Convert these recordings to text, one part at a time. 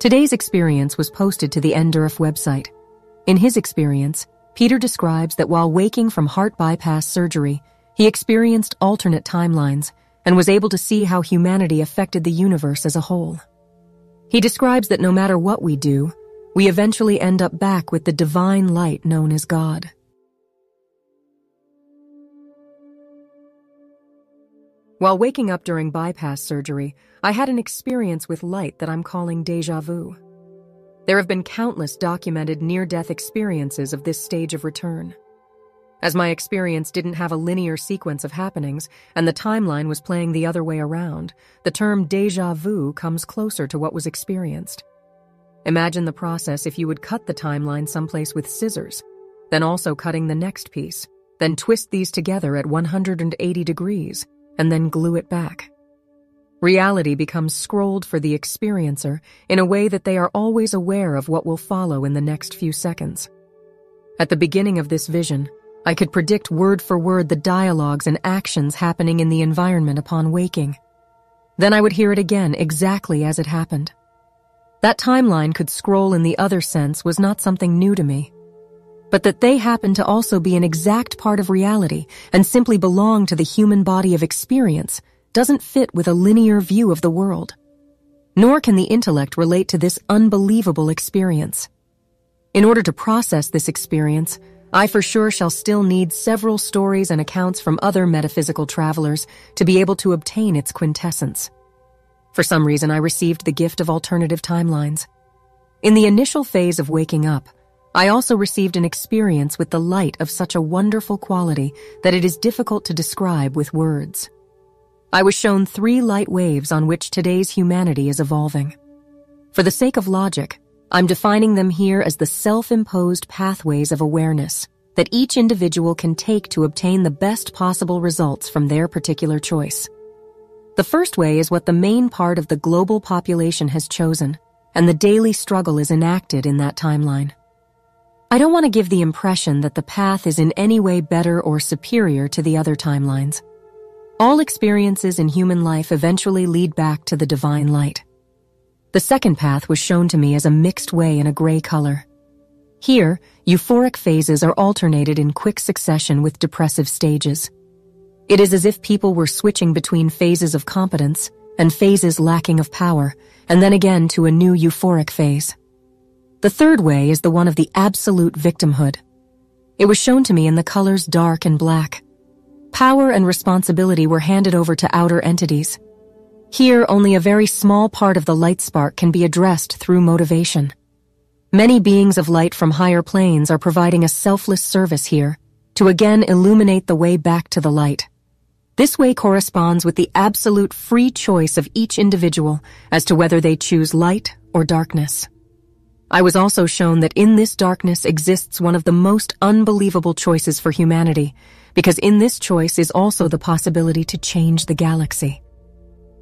Today's experience was posted to the NDERF website. In his experience, Peter describes that while waking from heart bypass surgery, he experienced alternate timelines and was able to see how humanity affected the universe as a whole. He describes that no matter what we do, we eventually end up back with the divine light known as God. While waking up during bypass surgery, I had an experience with light that I'm calling deja vu. There have been countless documented near death experiences of this stage of return. As my experience didn't have a linear sequence of happenings and the timeline was playing the other way around, the term deja vu comes closer to what was experienced. Imagine the process if you would cut the timeline someplace with scissors, then also cutting the next piece, then twist these together at 180 degrees, and then glue it back. Reality becomes scrolled for the experiencer in a way that they are always aware of what will follow in the next few seconds. At the beginning of this vision, I could predict word for word the dialogues and actions happening in the environment upon waking. Then I would hear it again exactly as it happened. That timeline could scroll in the other sense was not something new to me. But that they happen to also be an exact part of reality and simply belong to the human body of experience doesn't fit with a linear view of the world. Nor can the intellect relate to this unbelievable experience. In order to process this experience, I for sure shall still need several stories and accounts from other metaphysical travelers to be able to obtain its quintessence. For some reason, I received the gift of alternative timelines. In the initial phase of waking up, I also received an experience with the light of such a wonderful quality that it is difficult to describe with words. I was shown three light waves on which today's humanity is evolving. For the sake of logic, I'm defining them here as the self-imposed pathways of awareness that each individual can take to obtain the best possible results from their particular choice. The first way is what the main part of the global population has chosen, and the daily struggle is enacted in that timeline. I don't want to give the impression that the path is in any way better or superior to the other timelines. All experiences in human life eventually lead back to the divine light. The second path was shown to me as a mixed way in a gray color. Here, euphoric phases are alternated in quick succession with depressive stages. It is as if people were switching between phases of competence and phases lacking of power, and then again to a new euphoric phase. The third way is the one of the absolute victimhood. It was shown to me in the colors dark and black. Power and responsibility were handed over to outer entities, here, only a very small part of the light spark can be addressed through motivation. Many beings of light from higher planes are providing a selfless service here to again illuminate the way back to the light. This way corresponds with the absolute free choice of each individual as to whether they choose light or darkness. I was also shown that in this darkness exists one of the most unbelievable choices for humanity, because in this choice is also the possibility to change the galaxy.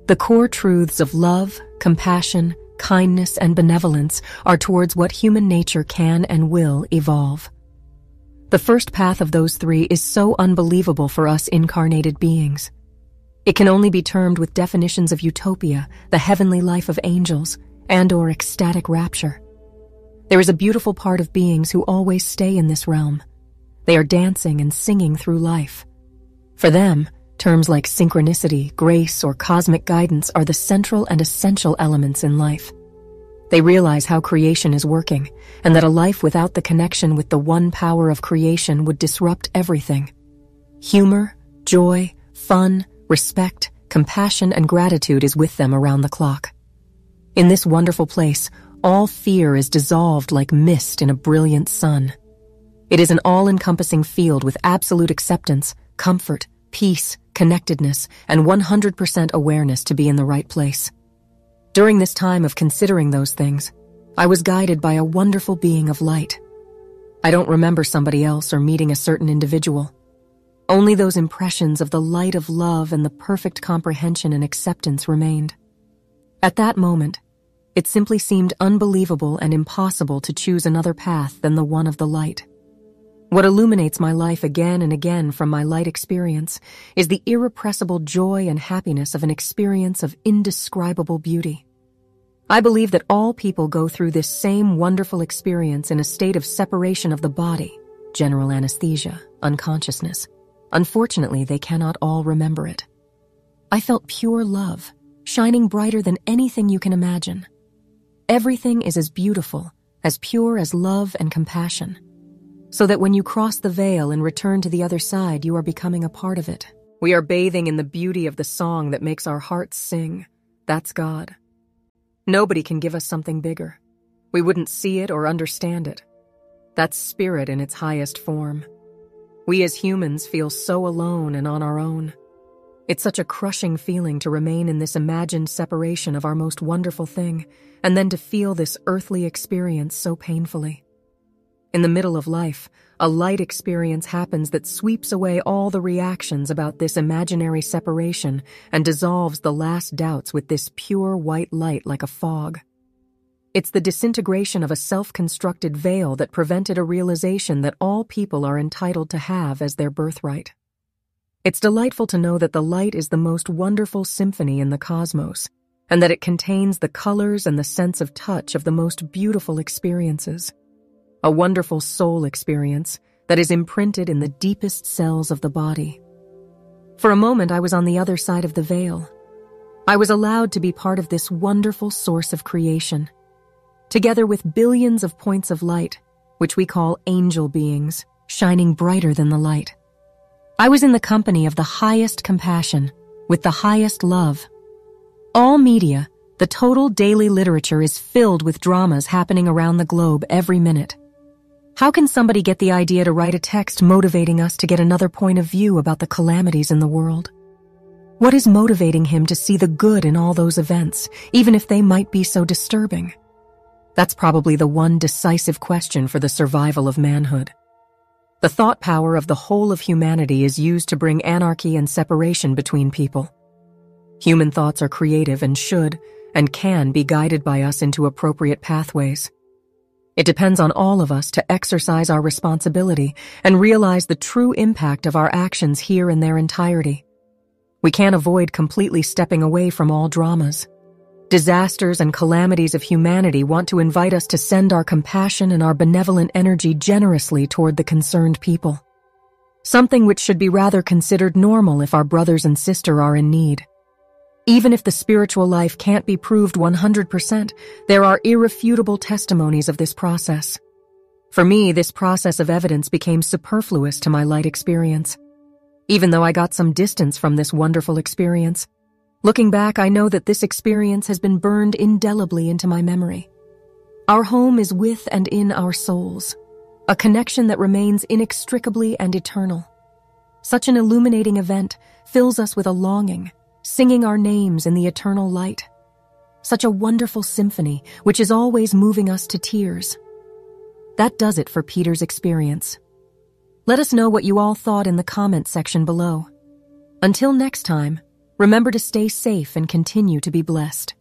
The core truths of love, compassion, kindness, and benevolence are towards what human nature can and will evolve. The first path of those three is so unbelievable for us incarnated beings. It can only be termed with definitions of utopia, the heavenly life of angels, and or ecstatic rapture. There is a beautiful part of beings who always stay in this realm. They are dancing and singing through life. For them, Terms like synchronicity, grace, or cosmic guidance are the central and essential elements in life. They realize how creation is working, and that a life without the connection with the one power of creation would disrupt everything. Humor, joy, fun, respect, compassion, and gratitude is with them around the clock. In this wonderful place, all fear is dissolved like mist in a brilliant sun. It is an all-encompassing field with absolute acceptance, comfort, peace, connectedness, and 100% awareness to be in the right place. During this time of considering those things, I was guided by a wonderful being of light. I don't remember somebody else or meeting a certain individual. Only those impressions of the light of love and the perfect comprehension and acceptance remained. At that moment, it simply seemed unbelievable and impossible to choose another path than the one of the light. What illuminates my life again and again from my light experience is the irrepressible joy and happiness of an experience of indescribable beauty. I believe that all people go through this same wonderful experience in a state of separation of the body, general anesthesia, unconsciousness. Unfortunately, they cannot all remember it. I felt pure love, shining brighter than anything you can imagine. Everything is as beautiful, as pure as love and compassion. So that when you cross the veil and return to the other side, you are becoming a part of it. We are bathing in the beauty of the song that makes our hearts sing. That's God. Nobody can give us something bigger. We wouldn't see it or understand it. That's spirit in its highest form. We as humans feel so alone and on our own. It's such a crushing feeling to remain in this imagined separation of our most wonderful thing, and then to feel this earthly experience so painfully. In the middle of life, a light experience happens that sweeps away all the reactions about this imaginary separation and dissolves the last doubts with this pure white light like a fog. It's the disintegration of a self constructed veil that prevented a realization that all people are entitled to have as their birthright. It's delightful to know that the light is the most wonderful symphony in the cosmos, and that it contains the colors and the sense of touch of the most beautiful experiences a wonderful soul experience that is imprinted in the deepest cells of the body. For a moment, I was on the other side of the veil. I was allowed to be part of this wonderful source of creation, together with billions of points of light, which we call angel beings, shining brighter than the light. I was in the company of the highest compassion, with the highest love. All media, the total daily literature is filled with dramas happening around the globe every minute. How can somebody get the idea to write a text motivating us to get another point of view about the calamities in the world? What is motivating him to see the good in all those events, even if they might be so disturbing? That's probably the one decisive question for the survival of manhood. The thought power of the whole of humanity is used to bring anarchy and separation between people. Human thoughts are creative and should, and can be guided by us into appropriate pathways. It depends on all of us to exercise our responsibility and realize the true impact of our actions here in their entirety. We can't avoid completely stepping away from all dramas. Disasters and calamities of humanity want to invite us to send our compassion and our benevolent energy generously toward the concerned people. Something which should be rather considered normal if our brothers and sister are in need. Even if the spiritual life can't be proved 100%, there are irrefutable testimonies of this process. For me, this process of evidence became superfluous to my light experience. Even though I got some distance from this wonderful experience, looking back, I know that this experience has been burned indelibly into my memory. Our home is with and in our souls, a connection that remains inextricably and eternal. Such an illuminating event fills us with a longing, singing our names in the eternal light. Such a wonderful symphony, which is always moving us to tears. That does it for Peter's experience. Let us know what you all thought in the comment section below. Until next time, remember to stay safe and continue to be blessed.